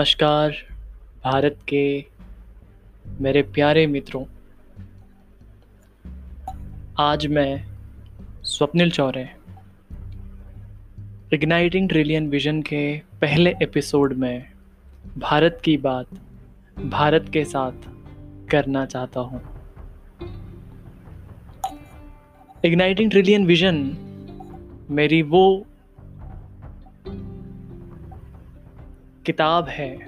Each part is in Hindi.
नमस्कार, भारत के मेरे प्यारे मित्रों। आज मैं Swapnil Chaure igniting trillion vision के पहले एपिसोड में भारत की बात भारत के साथ करना चाहता हूँ। इग्नाइटिंग ट्रिलियन विजन मेरी वो किताब है,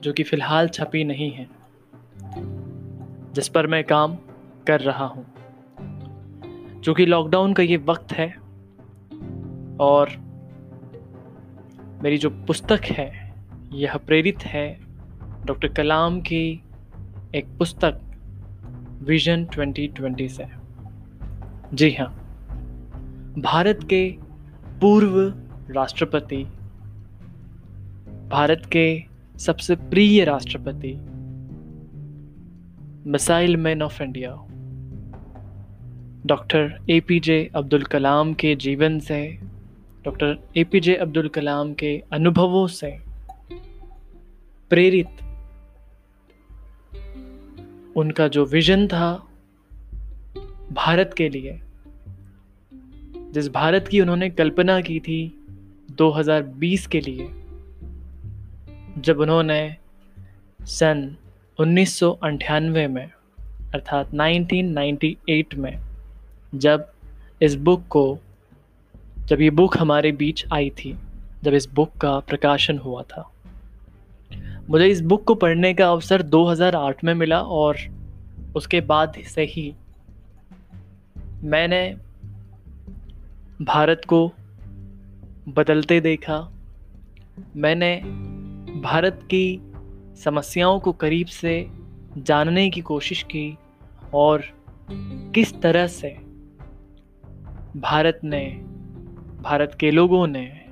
जो कि फ़िलहाल छपी नहीं है, जिस पर मैं काम कर रहा हूँ। जो कि लॉकडाउन का ये वक्त है, और मेरी जो पुस्तक है, यह प्रेरित है, डॉक्टर कलाम की एक पुस्तक विजन 2020 से। जी हाँ भारत के पूर्व राष्ट्रपति भारत के सबसे प्रिय राष्ट्रपति, missile man of India, doctor A P J Abdul Kalam के जीवन से, doctor A P J Abdul Kalam के अनुभवों से प्रेरित उनका जो विजन था भारत के लिए, जिस भारत की उन्होंने कल्पना की थी 2020 के लिए जब उन्होंने सन उन्नीस में, अर्थात 1998 में, जब इस बुक को, जब ये बुक हमारे बीच आई थी, जब इस बुक का प्रकाशन हुआ था। मुझे इस बुक को पढ़ने का अवसर 2008 में मिला और उसके बाद से ही मैंने भारत को बदलते देखा। मैंने भारत की समस्याओं को करीब से जानने की कोशिश की और किस तरह से भारत ने, भारत के लोगों ने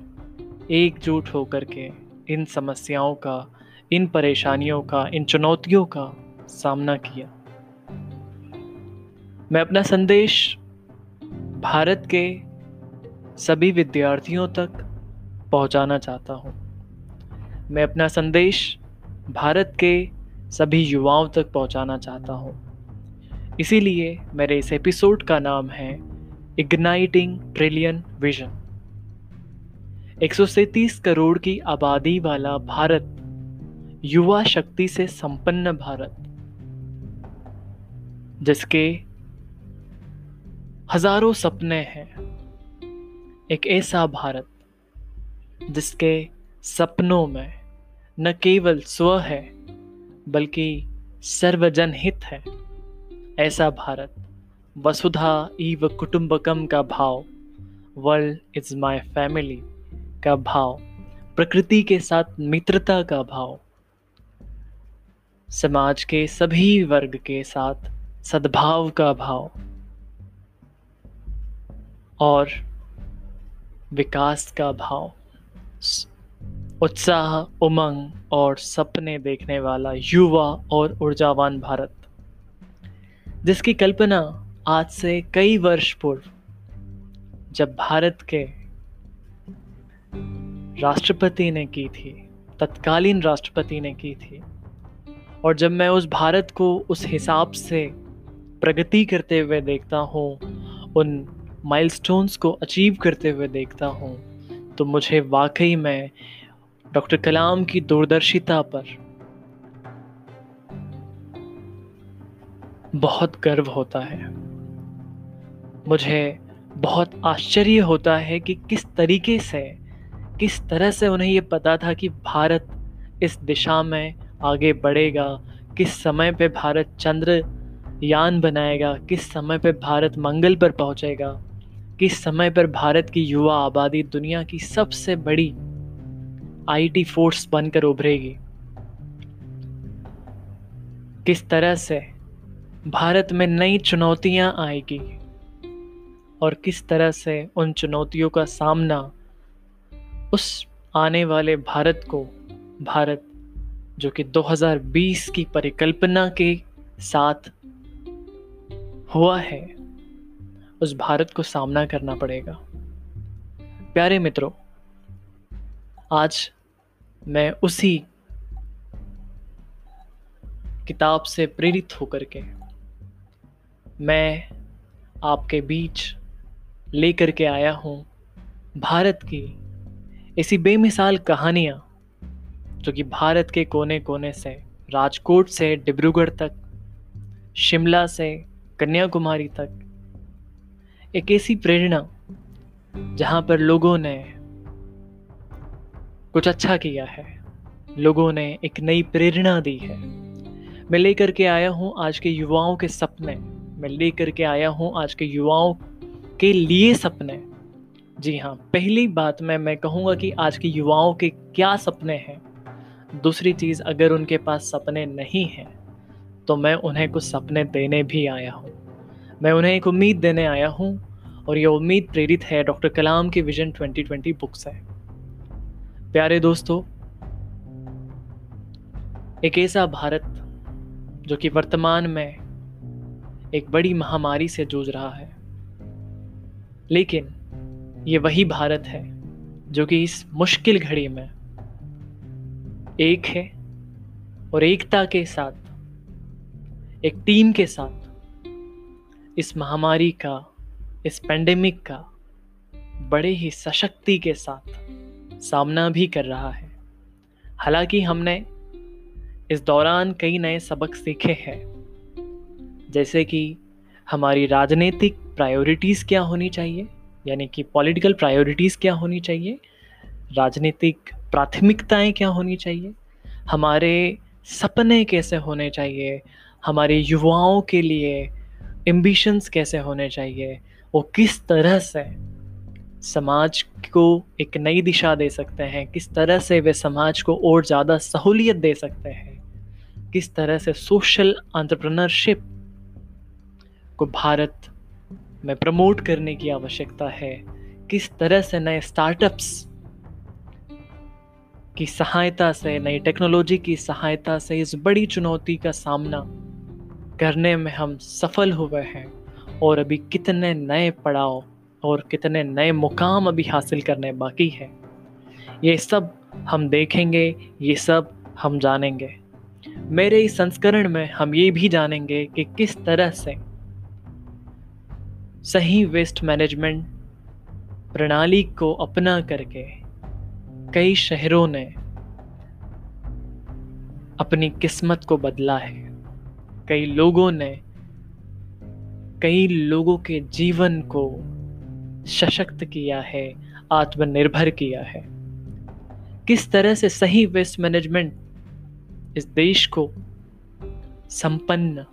एकजुट होकर के इन समस्याओं का, इन परेशानियों का, इन चुनौतियों का सामना किया। मैं अपना संदेश भारत के सभी विद्यार्थियों तक पहुंचाना चाहता हूँ। मैं अपना संदेश भारत के सभी युवाओं तक पहुंचाना चाहता हूँ। इसीलिए मेरे इस एपिसोड का नाम है इग्नाइटिंग ट्रिलियन विजन एक करोड़ की आबादी वाला भारत, युवा शक्ति से संपन्न भारत, जिसके हज़ारों सपने हैं एक ऐसा भारत जिसके सपनों में न केवल स्व है, बल्कि सर्वजन हित है। ऐसा भारत, वसुधा इव कुटुंबकम का भाव वर्ल्ड इज़ माय फैमिली का भाव, प्रकृति के साथ मित्रता का भाव। समाज के सभी वर्ग के साथ सद्भाव का भाव। और विकास का भाव। उत्साह, उमंग और सपने देखने वाला युवा और ऊर्जावान भारत। जिसकी कल्पना आज से कई वर्ष पूर्व, जब भारत के राष्ट्रपति ने की थी, तत्कालीन राष्ट्रपति ने की थी, और जब मैं उस भारत को उस हिसाब से प्रगति करते हुए देखता हूँ, उन माइलस्टोन्स को अचीव करते हुए देखता हूँ तो मुझे वाकई में डॉक्टर कलाम की दूरदर्शिता पर। बहुत गर्व होता है। मुझे बहुत आश्चर्य होता है कि किस तरीके से, किस तरह से उन्हें ये पता था कि भारत इस दिशा में आगे बढ़ेगा, किस समय पे भारत चंद्र यान बनाएगा, किस समय पे भारत मंगल पर पहुंचेगा, किस समय पर भारत की युवा आबादी दुनिया की सबसे बड़ी आईटी फोर्स बनकर उभरेगी। किस तरह से भारत में नई चुनौतियाँ आएगी और किस तरह से उन चुनौतियों का सामना उस आने वाले भारत को, भारत जो कि 2020 की परिकल्पना के साथ हुआ है, उस भारत को सामना करना पड़ेगा। प्यारे मित्रों आज मैं उसी किताब से प्रेरित होकर के मैं आपके बीच लेकर के आया हूँ भारत की ऐसी बेमिसाल कहानियाँ जो कि भारत के कोने कोने से, राजकोट से, डिब्रूगढ़ तक, शिमला से, कन्याकुमारी तक, एक ऐसी प्रेरणा जहाँ पर लोगों ने कुछ अच्छा किया है। लोगों ने एक नई प्रेरणा दी है। मैं लेकर के आया हूँ आज के युवाओं के सपने। मैं लेकर के आया हूँ आज के युवाओं के लिए सपने। जी हाँ पहली बात मैं मैं कहूँगा कि आज के युवाओं के क्या सपने हैं। दूसरी चीज़, अगर उनके पास सपने नहीं हैं तो मैं उन्हें कुछ सपने देने भी आया हूँ। मैं उन्हें एक उम्मीद देने आया हूँ और ये उम्मीद प्रेरित है डॉक्टर कलाम की विजन 2020 बुक से। प्यारे दोस्तों, एक ऐसा भारत जो कि वर्तमान में एक बड़ी महामारी से जूझ रहा है। लेकिन ये वही भारत है जो कि इस मुश्किल घड़ी में एक है और एकता के साथ, एक टीम के साथ इस महामारी का, इस पेंडेमिक का बड़े ही सशक्ति के साथ सामना भी कर रहा है। हालाँकि हमने इस दौरान कई नए सबक सीखे हैं, जैसे कि हमारी राजनीतिक प्रायोरिटीज़ क्या होनी चाहिए, यानी कि पॉलिटिकल प्रायोरिटीज़ क्या होनी चाहिए, राजनीतिक प्राथमिकताएँ क्या होनी चाहिए, हमारे सपने कैसे होने चाहिए, हमारे युवाओं के लिए एम्बिशंस कैसे होने चाहिए, वो किस तरह से समाज को एक नई दिशा दे सकते हैं। किस तरह से वे समाज को और ज़्यादा सहूलियत दे सकते हैं? किस तरह से सोशल एंटरप्रेन्योरशिप को भारत में प्रमोट करने की आवश्यकता है? किस तरह से नए स्टार्टअप्स की सहायता से, नई टेक्नोलॉजी की सहायता से इस बड़ी चुनौती का सामना करने में हम सफल हुए हैं? और अभी कितने नए पड़ाव और कितने नए मुकाम अभी हासिल करने बाकी है। ये सब हम देखेंगे, ये सब हम जानेंगे। मेरे इस संस्करण में हम ये भी जानेंगे कि किस तरह से सही वेस्ट मैनेजमेंट प्रणाली को अपना करके कई शहरों ने अपनी किस्मत को बदला है। कई लोगों ने कई लोगों के जीवन को सशक्त किया है, आत्मनिर्भर किया है। किस तरह से सही वेस्ट मैनेजमेंट इस देश को संपन्न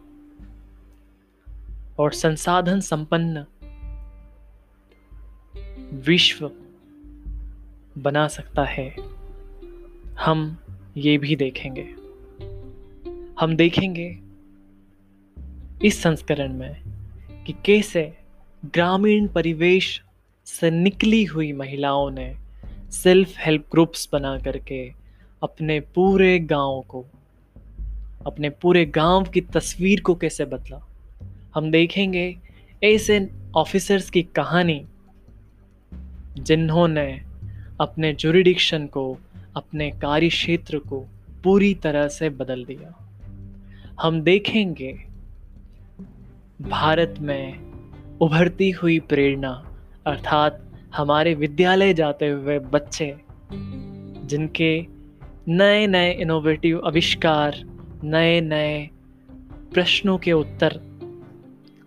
और संसाधन संपन्न विश्व बना सकता है, हम ये भी देखेंगे। हम देखेंगे इस संस्करण में कि कैसे ग्रामीण परिवेश से निकली हुई महिलाओं ने सेल्फ हेल्प ग्रुप्स बना करके अपने पूरे गाँव को, अपने पूरे गाँव की तस्वीर को कैसे बदला। हम देखेंगे ऐसे ऑफिसर्स की कहानी, जिन्होंने अपने जुरिडिक्शन को, अपने कार्य क्षेत्र को पूरी तरह से बदल दिया। हम देखेंगे भारत में उभरती हुई प्रेरणा, अर्थात हमारे विद्यालय जाते हुए बच्चे, जिनके नए नए इनोवेटिव आविष्कार नए नए प्रश्नों के उत्तर,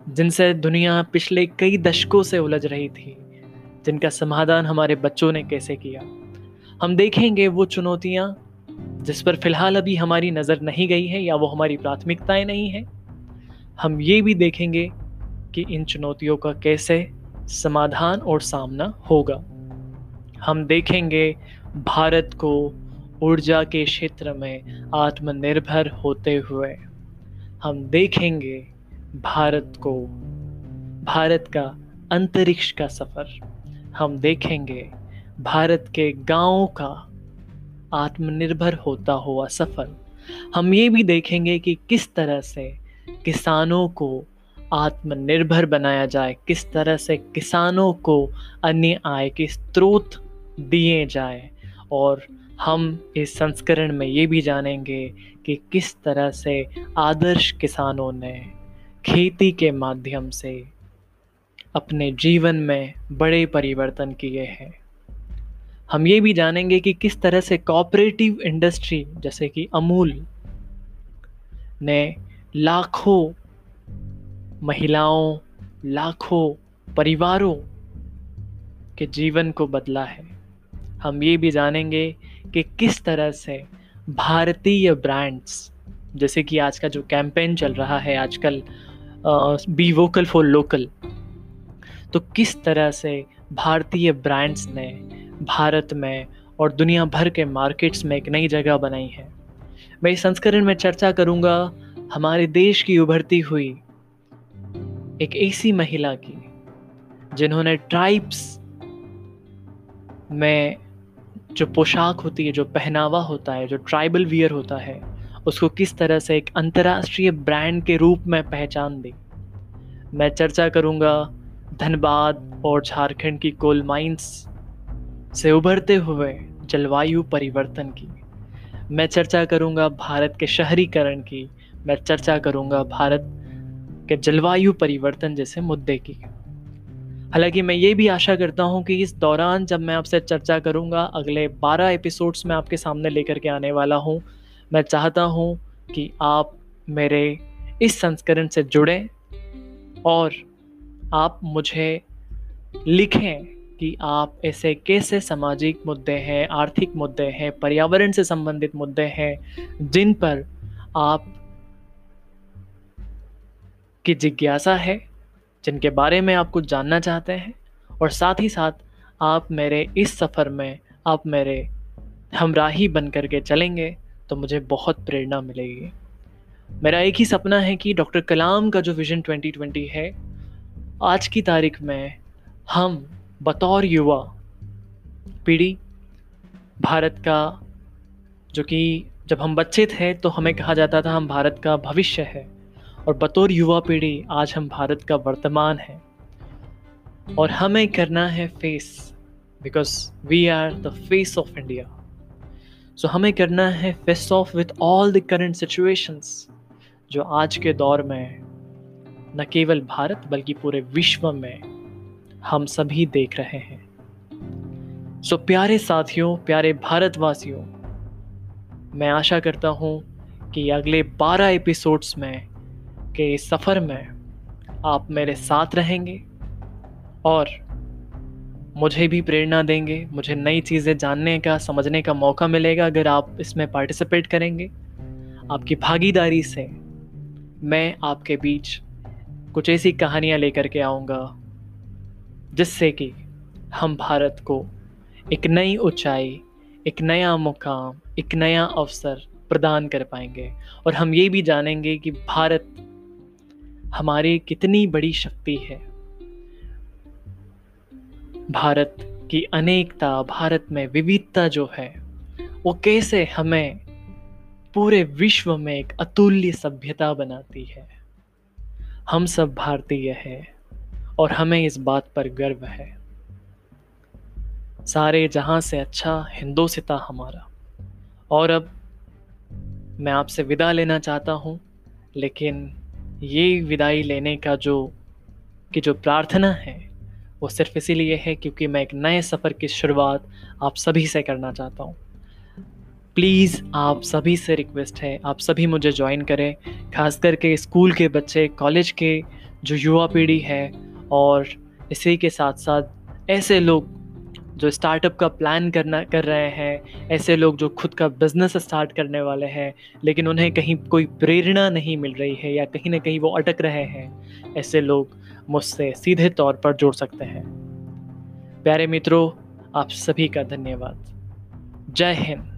जिनसे दुनिया पिछले कई दशकों से उलझ रही थी, जिनका समाधान हमारे बच्चों ने कैसे किया? हम देखेंगे वो चुनौतियाँ, जिस पर फ़िलहाल अभी हमारी नज़र नहीं गई है या वो हमारी प्राथमिकताएँ नहीं हैं। हम ये भी देखेंगे कि इन चुनौतियों का कैसे समाधान और सामना होगा। हम देखेंगे भारत को ऊर्जा के क्षेत्र में आत्मनिर्भर होते हुए। हम देखेंगे भारत को। भारत का अंतरिक्ष का सफ़र। हम देखेंगे भारत के गाँवों का आत्मनिर्भर होता हुआ सफ़र। हम ये भी देखेंगे कि किस तरह से किसानों को आत्मनिर्भर बनाया जाए, किस तरह से किसानों को अन्य आय के स्रोत दिए जाए। और हम इस संस्करण में ये भी जानेंगे कि किस तरह से आदर्श किसानों ने खेती के माध्यम से अपने जीवन में बड़े परिवर्तन किए हैं। हम ये भी जानेंगे कि किस तरह से कॉपरेटिव इंडस्ट्री जैसे कि अमूल, ने लाखों महिलाओं, लाखों परिवारों के जीवन को बदला है। हम ये भी जानेंगे कि किस तरह से भारतीय ब्रांड्स जैसे कि आज का जो कैंपेन चल रहा है आजकल बी वोकल फॉर लोकल तो किस तरह से भारतीय ब्रांड्स ने भारत में और दुनिया भर के मार्केट्स में एक नई जगह बनाई है। मैं इस संस्करण में चर्चा करूँगा, हमारे देश की उभरती हुई एक ऐसी महिला की, जिन्होंने ट्राइब्स में जो पोशाक होती है, जो पहनावा होता है, जो ट्राइबल वियर होता है, उसको किस तरह से एक अंतर्राष्ट्रीय ब्रांड के रूप में पहचान दी। मैं चर्चा करूँगा धनबाद और झारखंड की कोल माइंस से उभरते हुए जलवायु परिवर्तन की। मैं चर्चा करूँगा भारत के शहरीकरण की। मैं चर्चा करूँगा भारत के जलवायु परिवर्तन जैसे मुद्दे की। हालाँकि मैं ये भी आशा करता हूँ कि इस दौरान जब मैं आपसे चर्चा करूँगा, अगले 12 एपिसोड्स में आपके सामने लेकर के आने वाला हूँ। मैं चाहता हूँ कि आप मेरे इस संस्करण से जुड़ें और आप मुझे लिखें कि आप ऐसे कैसे सामाजिक मुद्दे हैं, आर्थिक मुद्दे हैं, पर्यावरण से संबंधित मुद्दे हैं, जिन पर आप की जिज्ञासा है, जिनके बारे में आप कुछ जानना चाहते हैं, और साथ ही साथ आप मेरे इस सफ़र में आप मेरे हमराही बन कर के चलेंगे तो मुझे बहुत प्रेरणा मिलेगी। मेरा एक ही सपना है कि डॉक्टर कलाम का जो विजन 2020 है, आज की तारीख में हम बतौर युवा पीढ़ी, भारत का, जो कि जब हम बच्चे थे तो हमें कहा जाता था, हम भारत का भविष्य है। और बतौर युवा पीढ़ी आज हम भारत का वर्तमान है। और हमें करना है face because we are the face of India so हमें करना है face off with all the current situations जो आज के दौर में न केवल भारत बल्कि पूरे विश्व में हम सभी देख रहे हैं। सो so, प्यारे साथियों प्यारे भारतवासियों मैं आशा करता हूँ कि अगले 12 एपिसोड्स में के इस सफ़र में आप मेरे साथ रहेंगे और मुझे भी प्रेरणा देंगे, मुझे नई चीज़ें जानने का, समझने का मौका मिलेगा अगर आप इसमें पार्टिसिपेट करेंगे। आपकी भागीदारी से मैं आपके बीच कुछ ऐसी कहानियाँ लेकर के आऊँगा, जिससे कि हम भारत को एक नई ऊंचाई, एक नया मुकाम, एक नया अवसर प्रदान कर पाएँगे। और हम ये भी जानेंगे कि भारत हमारी कितनी बड़ी शक्ति है। भारत की अनेकता, भारत में विविधता जो है, वो कैसे हमें पूरे विश्व में एक अतुल्य सभ्यता बनाती है। हम सब भारतीय हैं और हमें इस बात पर गर्व है। सारे जहाँ से अच्छा हिंदोसिता हमारा। और अब मैं आपसे विदा लेना चाहता हूँ, लेकिन ये विदाई लेने का जो, की जो प्रार्थना है, वो सिर्फ़ इसीलिए है क्योंकि मैं एक नए सफ़र की शुरुआत आप सभी से करना चाहता हूँ। प्लीज़, आप सभी से रिक्वेस्ट है, आप सभी मुझे ज्वाइन करें खास करके स्कूल के बच्चे कॉलेज के जो युवा पीढ़ी है और इसी के साथ साथ ऐसे लोग जो स्टार्टअप का प्लान करना, कर रहे हैं, ऐसे लोग जो खुद का बिज़नेस स्टार्ट करने वाले हैं, लेकिन उन्हें कहीं कोई प्रेरणा नहीं मिल रही है या कहीं ना कहीं वो अटक रहे हैं, ऐसे लोग मुझसे सीधे तौर पर जुड़ सकते हैं। प्यारे मित्रों, आप सभी का धन्यवाद। जय हिंद।